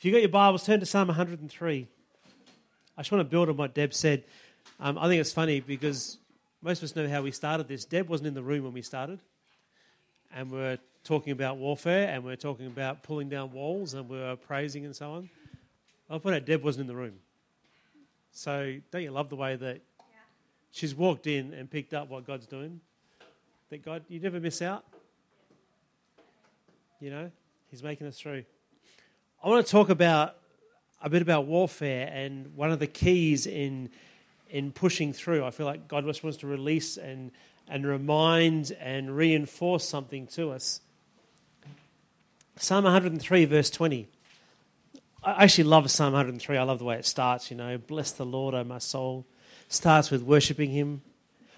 If you've got your Bibles, turn to Psalm 103. I just want to build on what Deb said. Um, I think it's funny because most of us know how we started this. Deb wasn't in the room when we started, and we're talking about warfare, and we're talking about pulling down walls, and we're praising and so on. I'll put out Deb wasn't in the room. So don't you love the way that she's walked in and picked up what God's doing? That God, you never miss out. You know, He's making us through. I want to talk about a bit about warfare and one of the keys in in pushing through. I feel like God just wants to release and and remind and reinforce something to us. Psalm 103, verse 20. I actually love Psalm 103. I love the way it starts, you know. Bless the Lord, O my soul. Starts with worshiping Him.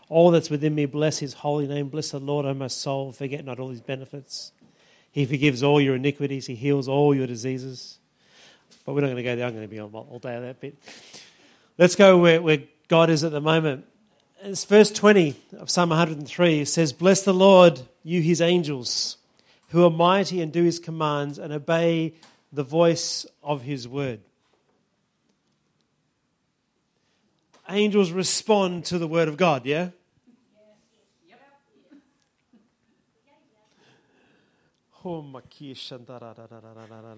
All that's within me, bless His holy name. Bless the Lord, O my soul. Forget not all His benefits. He forgives all your iniquities. He heals all your diseases. But we're not going to go there. I'm going to be on all day on that bit. Let's go where, where God is at the moment. It's verse 20 of Psalm 103. It says, Bless the Lord, you his angels, who are mighty and do his commands and obey the voice of his word. Angels respond to the word of God, yeah?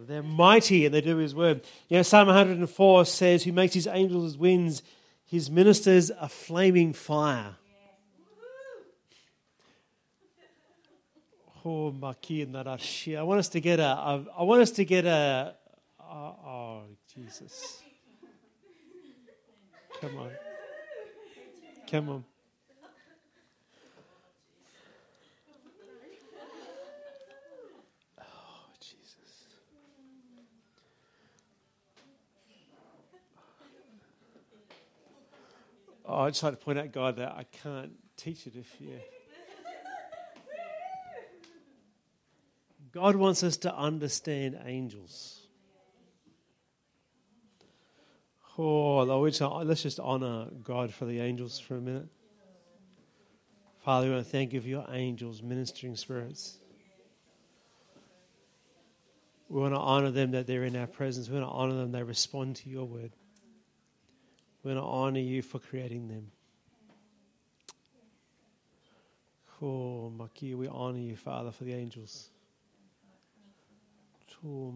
They're mighty and they do his word. You know, Psalm 104 says, Who makes his angels as winds, his ministers a flaming fire. I want us to get a. I want us to get a. Oh, oh Jesus. Come on. Come on. I just like to point out, God, that I can't teach it if you. God wants us to understand angels. Oh, let's just honor God for the angels for a minute. Father, we want to thank you for your angels, ministering spirits. We want to honor them that they're in our presence. We want to honor them, they respond to your word. We want to honor you for creating them. Oh, Maki, we honor you, Father, for the angels. Oh,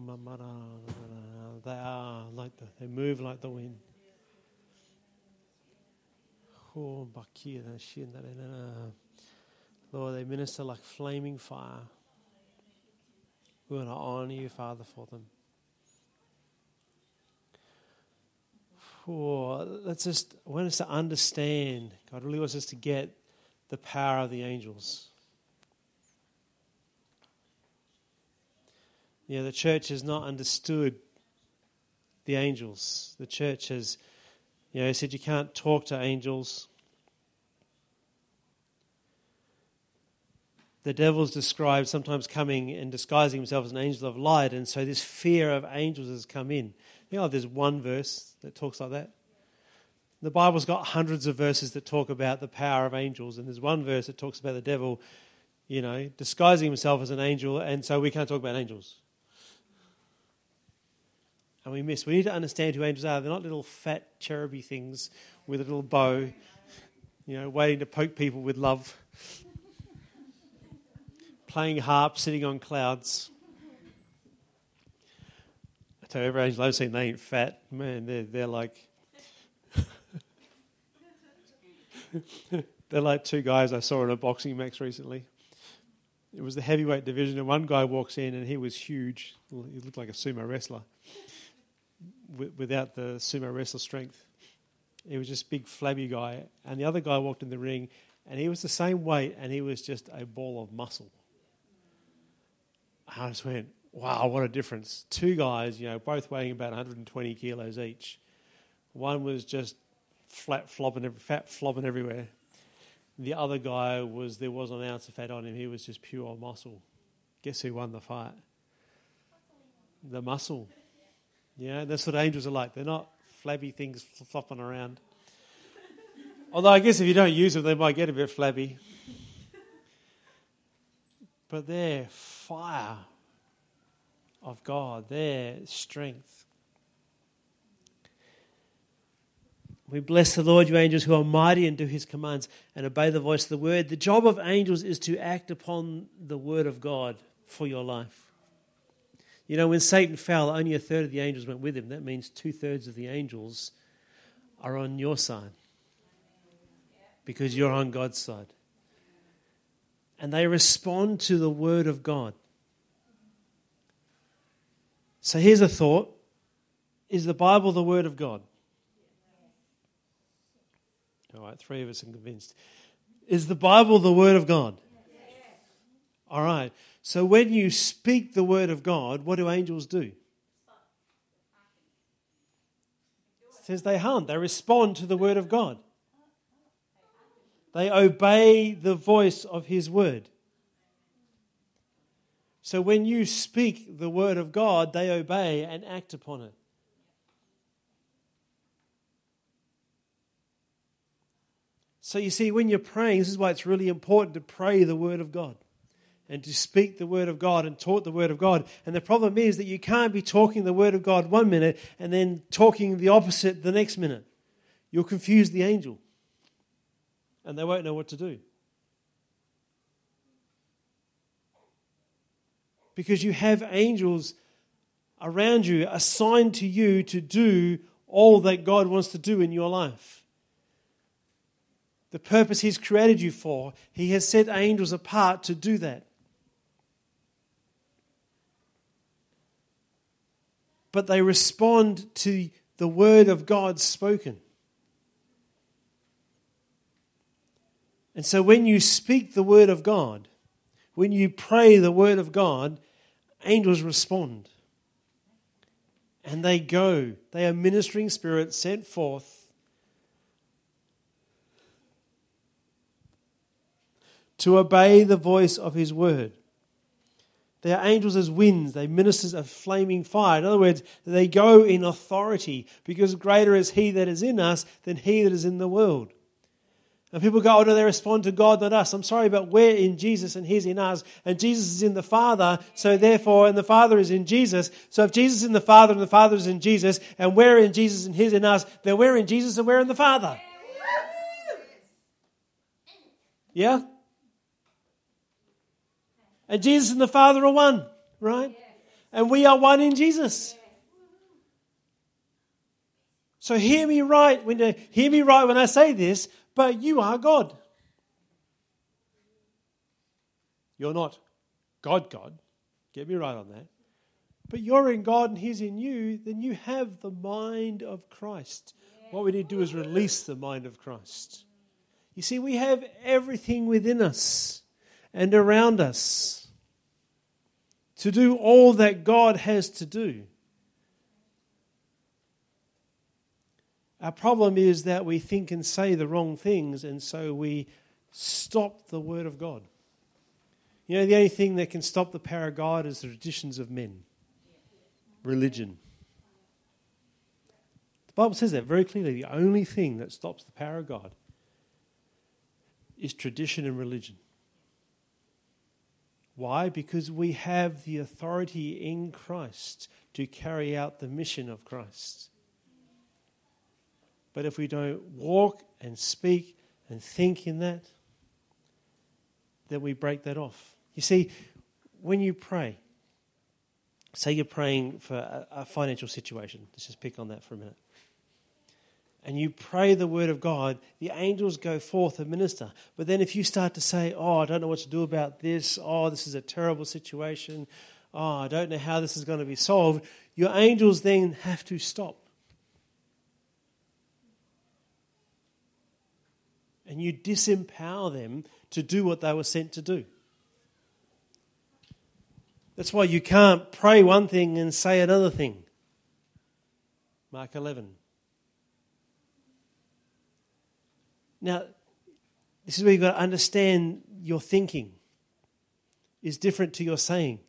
they are like the, they move like the wind. Oh, Lord, they minister like flaming fire. We want to honor you, Father, for them. Oh, let's just I want us to understand. God really wants us to get the power of the angels. Yeah, the church has not understood the angels. The church has, you know, said you can't talk to angels. The devil's described sometimes coming and disguising himself as an angel of light, and so this fear of angels has come in. You know, there's one verse that talks like that. The Bible's got hundreds of verses that talk about the power of angels, and there's one verse that talks about the devil, you know, disguising himself as an angel, and so we can't talk about angels. And we miss. We need to understand who angels are. They're not little fat cheruby things with a little bow, you know, waiting to poke people with love, playing harp, sitting on clouds tell every angel I've seen, they ain't fat. Man, they're, they're like. they're like two guys I saw in a boxing match recently. It was the heavyweight division, and one guy walks in and he was huge. He looked like a sumo wrestler without the sumo wrestler strength. He was just big, flabby guy. And the other guy walked in the ring and he was the same weight and he was just a ball of muscle. I just went, wow, what a difference. Two guys, you know, both weighing about 120 kilos each. One was just flat flopping, fat flopping everywhere. The other guy was, there wasn't an ounce of fat on him. He was just pure muscle. Guess who won the fight? The muscle. Yeah, that's what angels are like. They're not flabby things flopping around. Although I guess if you don't use them, they might get a bit flabby. But they're fire of God, their strength. We bless the Lord, you angels who are mighty and do his commands and obey the voice of the word. The job of angels is to act upon the word of God for your life. You know, when Satan fell, only a third of the angels went with him. That means two thirds of the angels are on your side because you're on God's side. And they respond to the word of God. So here's a thought Is the Bible the word of God? All right, three of us are convinced. Is the Bible the Word of God? Yes. All right. So when you speak the Word of God, what do angels do? It says they hunt, they respond to the Word of God. They obey the voice of His Word. So when you speak the Word of God, they obey and act upon it. So you see, when you're praying, this is why it's really important to pray the Word of God and to speak the Word of God and talk the Word of God. And the problem is that you can't be talking the Word of God one minute and then talking the opposite the next minute. You'll confuse the angel and they won't know what to do. Because you have angels around you assigned to you to do all that God wants to do in your life the purpose He's created you for. He has set angels apart to do that. But they respond to the word of God spoken. And so when you speak the word of God, when you pray the word of God, angels respond. And they go. They are ministering spirits sent forth to obey the voice of his word. They are angels as winds, they ministers of flaming fire. In other words, they go in authority because greater is he that is in us than he that is in the world. And people go, oh, no, they respond to God, not us. I'm sorry, but we're in Jesus and He's in us. And Jesus is in the Father, so therefore, and the Father is in Jesus. So if Jesus is in the Father and the Father is in Jesus, and we're in Jesus and He's in us, then we're in Jesus and we're in the Father. Yeah? And Jesus and the Father are one, right? And we are one in Jesus. So hear me right when hear me right when I say this, but you are God. You're not God God. Get me right on that. But you're in God and He's in you, then you have the mind of Christ. What we need to do is release the mind of Christ. You see, we have everything within us and around us to do all that God has to do. Our problem is that we think and say the wrong things, and so we stop the Word of God. You know, the only thing that can stop the power of God is the traditions of men, religion. The Bible says that very clearly. The only thing that stops the power of God is tradition and religion. Why? Because we have the authority in Christ to carry out the mission of Christ. But if we don't walk and speak and think in that, then we break that off. You see, when you pray, say you're praying for a, financial situation, let's just pick on that for a minute and you pray the word of God, the angels go forth and minister. But then if you start to say, Oh, I don't know what to do about this, oh, this is a terrible situation, oh, I don't know how this is going to be solved, your angels then have to stop. And you disempower them to do what they were sent to do. That's why you can't pray one thing and say another thing. Mark 11. Now, this is where you've got to understand your thinking is different to your saying.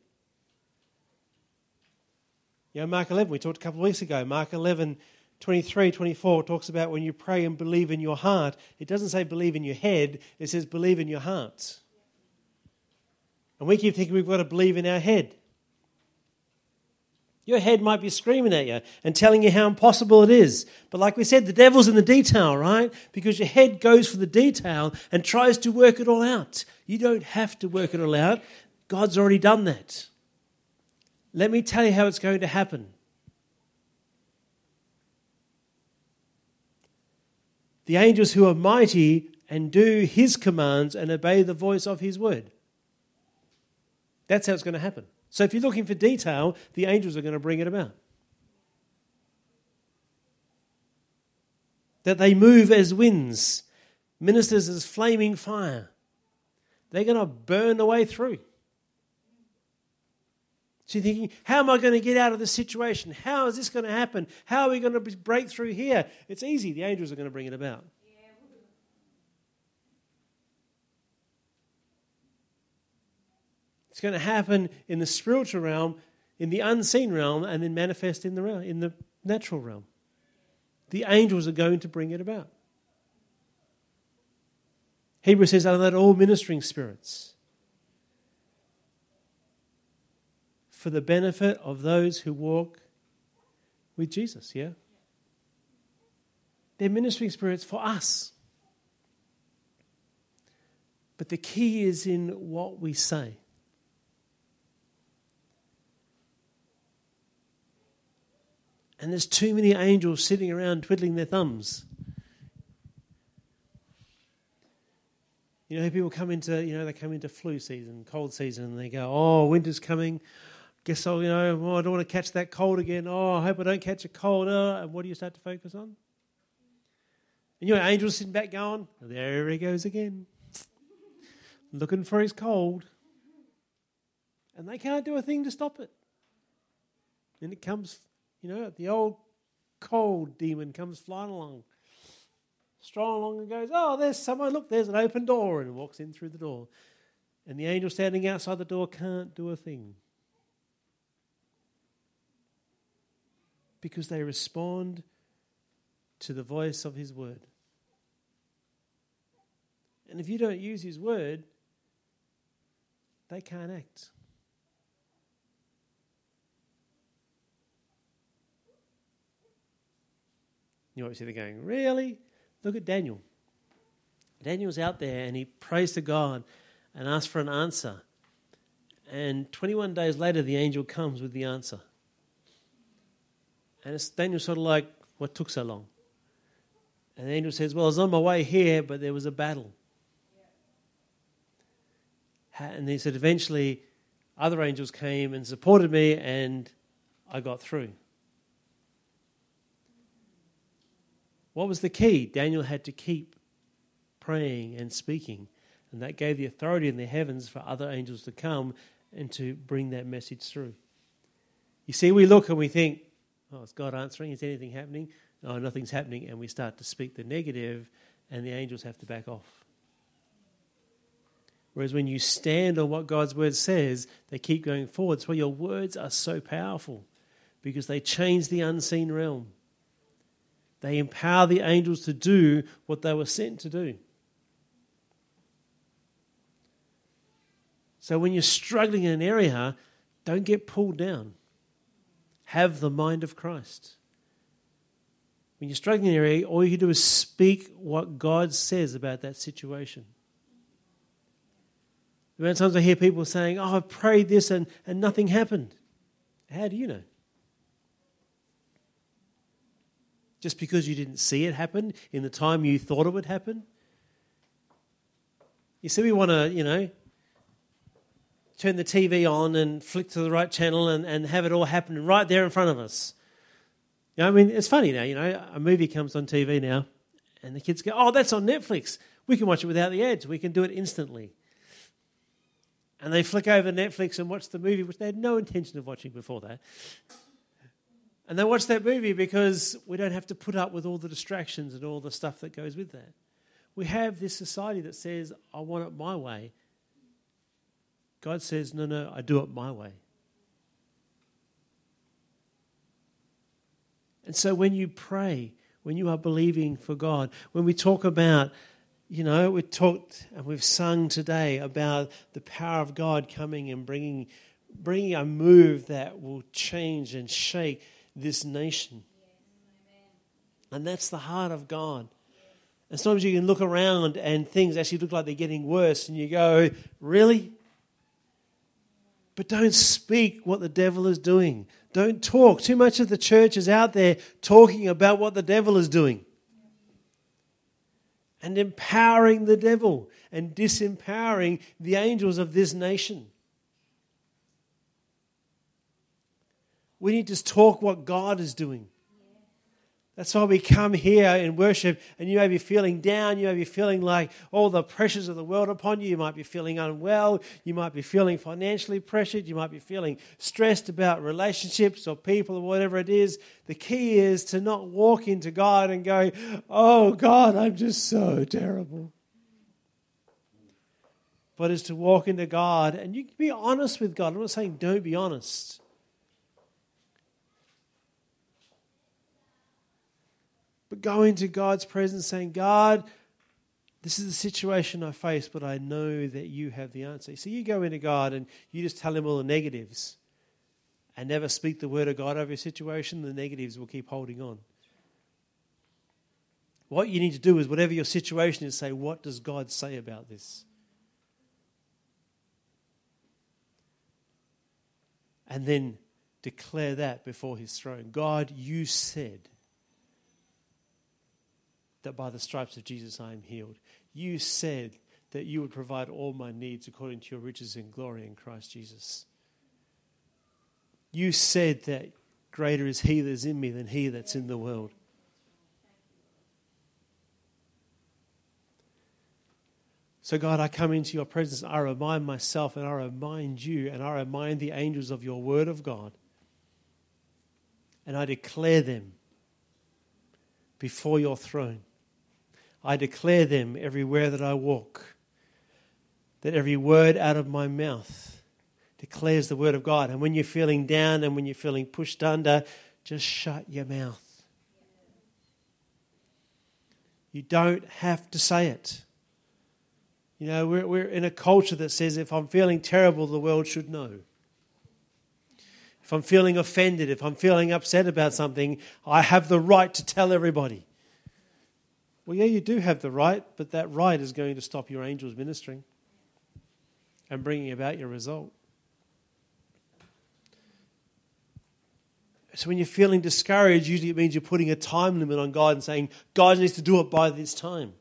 You know, Mark 11, we talked a couple of weeks ago. Mark 11, 23, 24 talks about when you pray and believe in your heart. It doesn't say believe in your head, it says believe in your heart. And we keep thinking we've got to believe in our head. Your head might be screaming at you and telling you how impossible it is. But like we said, the devil's in the detail, right? Because your head goes for the detail and tries to work it all out. You don't have to work it all out. God's already done that. Let me tell you how it's going to happen. The angels who are mighty and do his commands and obey the voice of his word. That's how it's going to happen. So if you're looking for detail, the angels are going to bring it about. That they move as winds, ministers as flaming fire. They're going to burn the way through. So you're thinking, how am I going to get out of this situation? How is this going to happen? How are we going to break through here? It's easy. The angels are going to bring it about. It's going to happen in the spiritual realm, in the unseen realm, and then manifest in the realm, in the natural realm. The angels are going to bring it about. Hebrews says, "Are that all ministering spirits?" For the benefit of those who walk with Jesus, yeah? They're ministering spirits for us. But the key is in what we say. And there's too many angels sitting around twiddling their thumbs. You know, people come into, you know, they come into flu season, cold season, and they go, oh, winter's coming guess I'll, you know, I don't want to catch that cold again. Oh, I hope I don't catch a cold. Uh, and what do you start to focus on? And your angels sitting back going, there he goes again, looking for his cold. And they can't do a thing to stop it. And it comes, you know, the old cold demon comes flying along, strolling along and goes, oh, there's someone, look, there's an open door, and walks in through the door. And the angel standing outside the door can't do a thing. Because they respond to the voice of His word. And if you don't use His word, they can't act. You obviously they're going, Really? Look at Daniel. Daniel's out there and he prays to God and asks for an answer. And 21 days later, the angel comes with the answer. And then you're sort of like, what took so long? And the angel says, well, I was on my way here, but there was a battle. And he said, eventually, other angels came and supported me, and I got through. What was the key? Daniel had to keep praying and speaking, and that gave the authority in the heavens for other angels to come and to bring that message through. You see, we look and we think, Oh, is God answering? Is anything happening? No, nothing's happening. And we start to speak the negative, and the angels have to back off. Whereas when you stand on what God's word says, they keep going forward. That's why your words are so powerful because they change the unseen realm. They empower the angels to do what they were sent to do. So when you're struggling in an area, don't get pulled down have the mind of Christ. When you're struggling in an area, all you can do is speak what God says about that situation. The amount of times I hear people saying, Oh, I prayed this and, and nothing happened. How do you know? Just because you didn't see it happen in the time you thought it would happen? You see, we want to, you know, turn the TV on and flick to the right channel and, and have it all happen right there in front of us. You know, I mean, it's funny now, you know, a movie comes on TV now and the kids go, oh, that's on Netflix. We can watch it without the ads. We can do it instantly. And they flick over Netflix and watch the movie, which they had no intention of watching before that. And they watch that movie because we don't have to put up with all the distractions and all the stuff that goes with that. We have this society that says, I want it my way. God says, No, no, I do it my way. And so when you pray, when you are believing for God, when we talk about, you know, we talked and we've sung today about the power of God coming and bringing bringing a move that will change and shake this nation. And that's the heart of God. And sometimes you can look around and things actually look like they're getting worse, and you go, Really? But don't speak what the devil is doing. Don't talk. Too much of the church is out there talking about what the devil is doing and empowering the devil and disempowering the angels of this nation. We need to talk what God is doing. That's why we come here in worship, and you may be feeling down. You may be feeling like all the pressures of the world upon you. You might be feeling unwell. You might be feeling financially pressured. You might be feeling stressed about relationships or people or whatever it is. The key is to not walk into God and go, Oh, God, I'm just so terrible. But is to walk into God and you can be honest with God. I'm not saying don't be honest. But go into God's presence saying, God, this is the situation I face, but I know that you have the answer. So you go into God and you just tell him all the negatives and never speak the word of God over your situation, the negatives will keep holding on. What you need to do is, whatever your situation is, say, What does God say about this? And then declare that before his throne. God, you said that by the stripes of Jesus I am healed. You said that you would provide all my needs according to your riches and glory in Christ Jesus. You said that greater is he that is in me than he that's in the world. So, God, I come into your presence. I remind myself and I remind you and I remind the angels of your word of God. And I declare them before your throne. I declare them everywhere that I walk. That every word out of my mouth declares the word of God. And when you're feeling down and when you're feeling pushed under, just shut your mouth. You don't have to say it. You know, we're, we're in a culture that says if I'm feeling terrible, the world should know. If I'm feeling offended, if I'm feeling upset about something, I have the right to tell everybody. Well, yeah, you do have the right, but that right is going to stop your angels ministering and bringing about your result. So when you're feeling discouraged, usually it means you're putting a time limit on God and saying, God needs to do it by this time.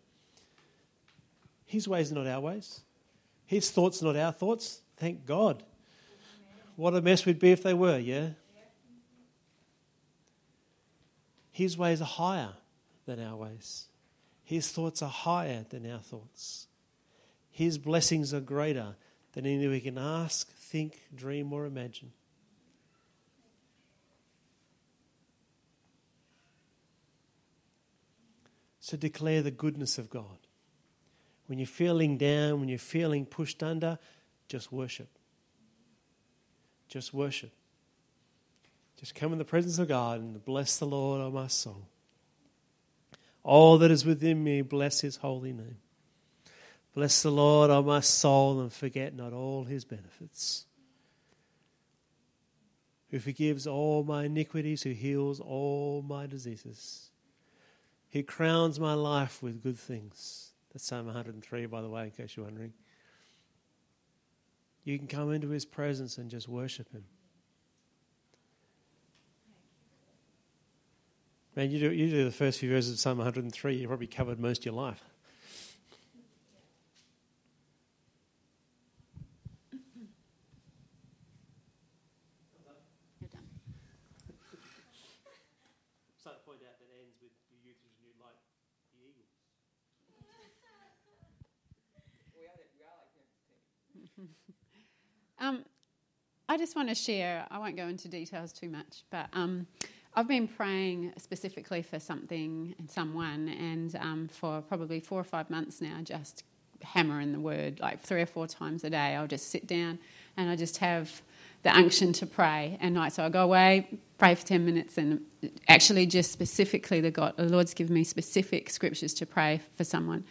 His ways are not our ways. His thoughts are not our thoughts. Thank God. What a mess we'd be if they were, yeah? His ways are higher than our ways. His thoughts are higher than our thoughts. His blessings are greater than any we can ask, think, dream, or imagine. So declare the goodness of God. When you're feeling down, when you're feeling pushed under, just worship. Just worship. Just come in the presence of God and bless the Lord, O my soul. All that is within me, bless his holy name. Bless the Lord, O my soul, and forget not all his benefits. Who forgives all my iniquities, who heals all my diseases. He crowns my life with good things. That's Psalm 103, by the way, in case you're wondering. You can come into his presence and just worship him. Man, you do, you do the first few verses of Psalm 103, you probably covered most of your life. Um, I just want to share, I won't go into details too much, but um, I've been praying specifically for something and someone, and um, for probably four or five months now, just hammering the word like three or four times a day. I'll just sit down and I just have the unction to pray at night. So I go away, pray for 10 minutes, and actually, just specifically, the, God, the Lord's given me specific scriptures to pray for someone.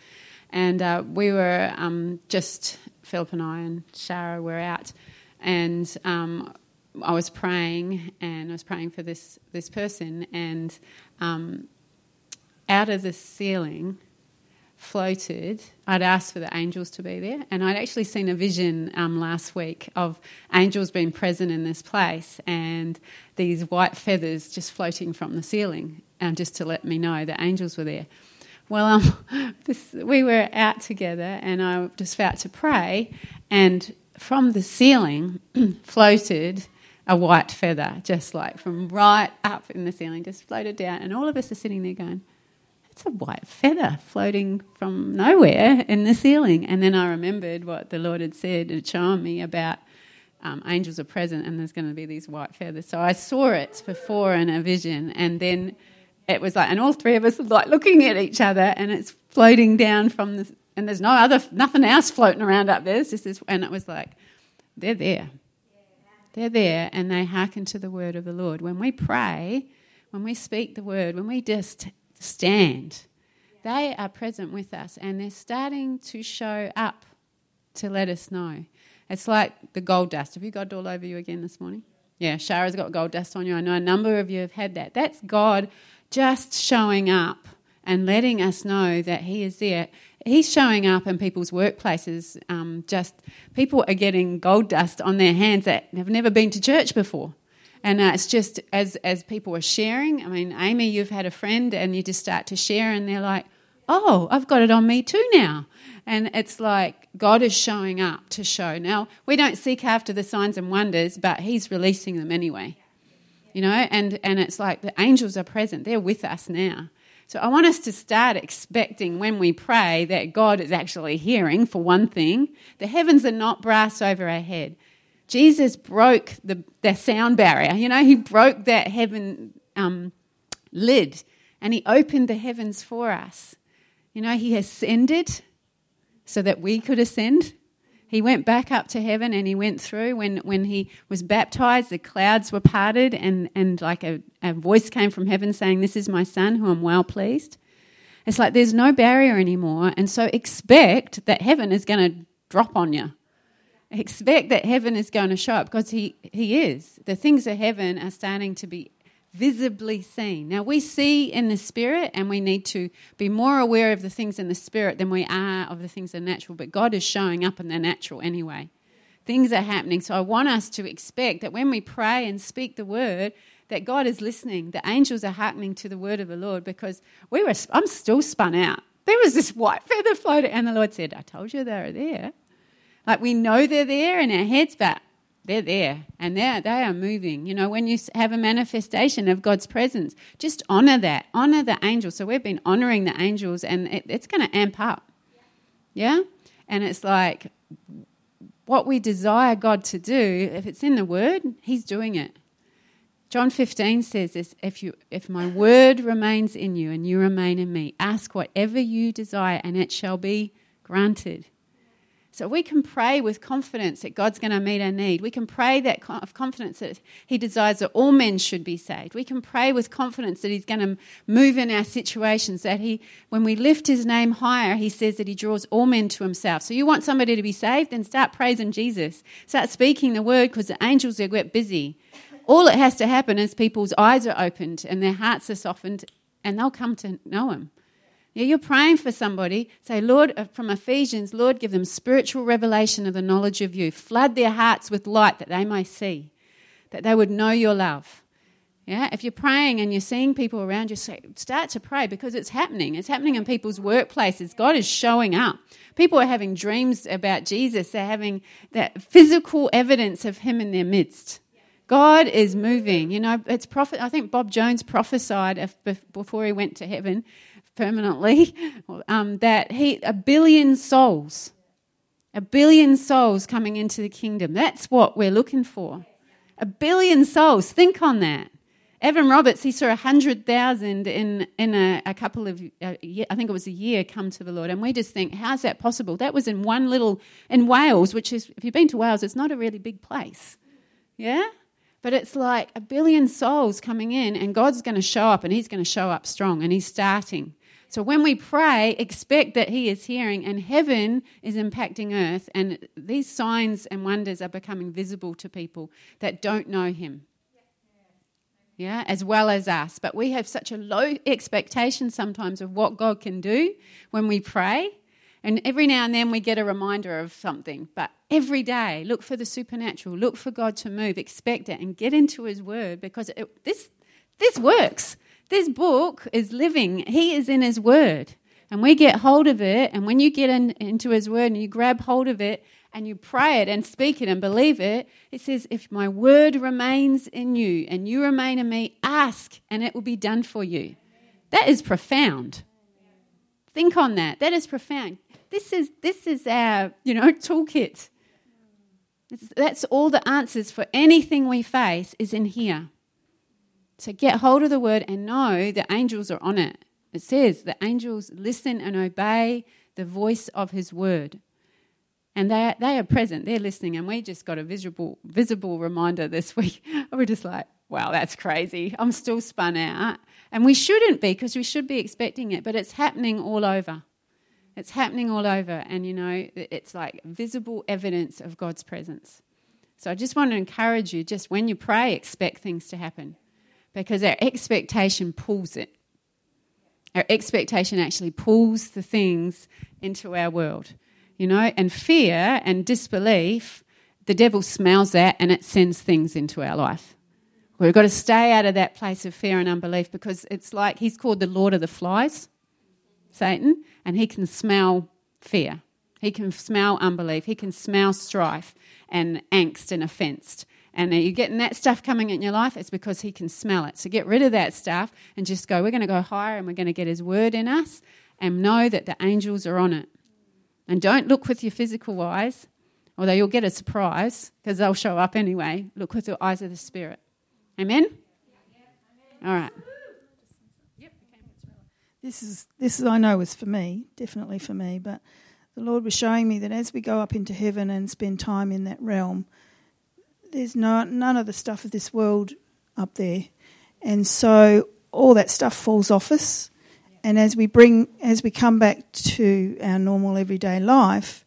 And uh, we were um, just, Philip and I and Shara were out and um, I was praying, and I was praying for this this person, and um, out of the ceiling floated. I'd asked for the angels to be there, and I'd actually seen a vision um, last week of angels being present in this place, and these white feathers just floating from the ceiling, um, just to let me know that angels were there. Well, um, this, we were out together, and I just felt to pray, and from the ceiling floated a white feather, just like from right up in the ceiling, just floated down, and all of us are sitting there going, "It's a white feather floating from nowhere in the ceiling." And then I remembered what the Lord had said and shown me about um, angels are present, and there's going to be these white feathers. So I saw it before in a vision, and then it was like, and all three of us were like looking at each other, and it's floating down from the, and there's no other, nothing else floating around up there. It's just this, and it was like, they're there. They're there, and they hearken to the word of the Lord. When we pray, when we speak the word, when we just stand, they are present with us, and they're starting to show up to let us know. It's like the gold dust. Have you got it all over you again this morning? Yeah, Shara's got gold dust on you. I know a number of you have had that. That's God just showing up and letting us know that He is there. He's showing up in people's workplaces. Um, just people are getting gold dust on their hands that have never been to church before. And uh, it's just as as people are sharing. I mean, Amy, you've had a friend, and you just start to share, and they're like, "Oh, I've got it on me too now." And it's like God is showing up to show. Now we don't seek after the signs and wonders, but He's releasing them anyway you know, and, and it's like the angels are present, they're with us now. So I want us to start expecting when we pray that God is actually hearing, for one thing. The heavens are not brass over our head. Jesus broke the, the sound barrier, you know, he broke that heaven um, lid and he opened the heavens for us. You know, he ascended so that we could ascend. He went back up to heaven and he went through. When, when he was baptized, the clouds were parted, and, and like a, a voice came from heaven saying, This is my son who I'm well pleased. It's like there's no barrier anymore. And so expect that heaven is going to drop on you. Expect that heaven is going to show up because he, he is. The things of heaven are starting to be visibly seen. Now, we see in the spirit, and we need to be more aware of the things in the spirit than we are of the things in the natural, but God is showing up in the natural anyway. Things are happening. So, I want us to expect that when we pray and speak the word, that God is listening. The angels are hearkening to the word of the Lord because we were, I'm still spun out. There was this white feather floating, and the Lord said, I told you they were there. Like we know they're there in our heads, but they're there and they're, they are moving. You know, when you have a manifestation of God's presence, just honor that. Honor the angels. So we've been honoring the angels and it, it's going to amp up. Yeah? And it's like what we desire God to do, if it's in the word, He's doing it. John 15 says this if, you, if my word remains in you and you remain in me, ask whatever you desire and it shall be granted. So we can pray with confidence that God's going to meet our need. We can pray that of confidence that He desires that all men should be saved. We can pray with confidence that He's going to move in our situations. That He, when we lift His name higher, He says that He draws all men to Himself. So you want somebody to be saved, then start praising Jesus. Start speaking the word because the angels are get busy. All that has to happen is people's eyes are opened and their hearts are softened, and they'll come to know Him. You're praying for somebody. Say, Lord, uh, from Ephesians, Lord, give them spiritual revelation of the knowledge of you. Flood their hearts with light that they may see, that they would know your love. Yeah, if you're praying and you're seeing people around you, start to pray because it's happening. It's happening in people's workplaces. God is showing up. People are having dreams about Jesus. They're having that physical evidence of Him in their midst. God is moving. You know, it's prophet. I think Bob Jones prophesied before he went to heaven permanently, um, that he a billion souls, a billion souls coming into the kingdom. That's what we're looking for. A billion souls. Think on that. Evan Roberts, he saw a hundred thousand in in a, a couple of, uh, I think it was a year, come to the Lord, and we just think, how's that possible? That was in one little in Wales, which is, if you've been to Wales, it's not a really big place, yeah. But it's like a billion souls coming in, and God's going to show up, and He's going to show up strong, and He's starting So when we pray, expect that He is hearing and heaven is impacting earth, and these signs and wonders are becoming visible to people that don't know Him. Yeah, as well as us. But we have such a low expectation sometimes of what God can do when we pray. And every now and then we get a reminder of something. But every day, look for the supernatural, look for God to move, expect it, and get into His Word because it, this, this works. This book is living, He is in His Word. And we get hold of it, and when you get in, into His Word and you grab hold of it and you pray it and speak it and believe it, it says, If my Word remains in you and you remain in me, ask and it will be done for you. That is profound. Think on that. That is profound. This is, this is our, you know, toolkit. That's all the answers for anything we face is in here. So get hold of the word and know the angels are on it. It says the angels listen and obey the voice of his word. And they, they are present, they're listening, and we just got a visible, visible reminder this week. We're just like, wow, that's crazy. I'm still spun out. And we shouldn't be because we should be expecting it, but it's happening all over. It's happening all over, and you know, it's like visible evidence of God's presence. So I just want to encourage you just when you pray, expect things to happen because our expectation pulls it. Our expectation actually pulls the things into our world, you know, and fear and disbelief, the devil smells that and it sends things into our life. We've got to stay out of that place of fear and unbelief because it's like he's called the Lord of the Flies, Satan, and he can smell fear. He can smell unbelief. He can smell strife and angst and offence and you're getting that stuff coming in your life, it's because He can smell it. So get rid of that stuff and just go, we're going to go higher and we're going to get His word in us and know that the angels are on it. And don't look with your physical eyes, although you'll get a surprise because they'll show up anyway. Look with the eyes of the Spirit. Amen? All right. This is this is I know was for me, definitely for me, but the Lord was showing me that as we go up into heaven and spend time in that realm, there's no, none of the stuff of this world up there. And so all that stuff falls off us. And as we bring, as we come back to our normal everyday life,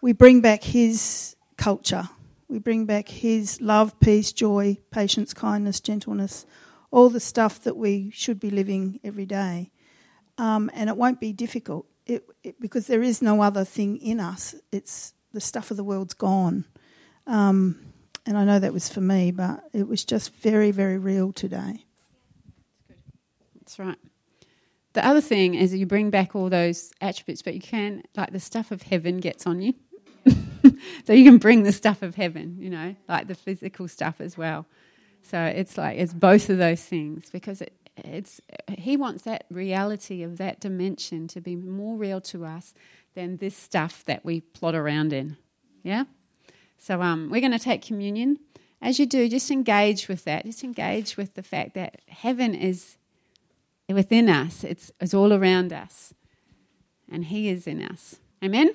we bring back His culture. We bring back His love, peace, joy, patience, kindness, gentleness, all the stuff that we should be living every day. Um, and it won't be difficult it, it, because there is no other thing in us. It's the stuff of the world's gone. Um, and I know that was for me, but it was just very, very real today. That's right. The other thing is you bring back all those attributes, but you can, like the stuff of heaven gets on you. so you can bring the stuff of heaven, you know, like the physical stuff as well. So it's like, it's both of those things because it, it's, he wants that reality of that dimension to be more real to us than this stuff that we plot around in. Yeah? So um, we're going to take communion. As you do, just engage with that. Just engage with the fact that heaven is within us, it's, it's all around us, and He is in us. Amen?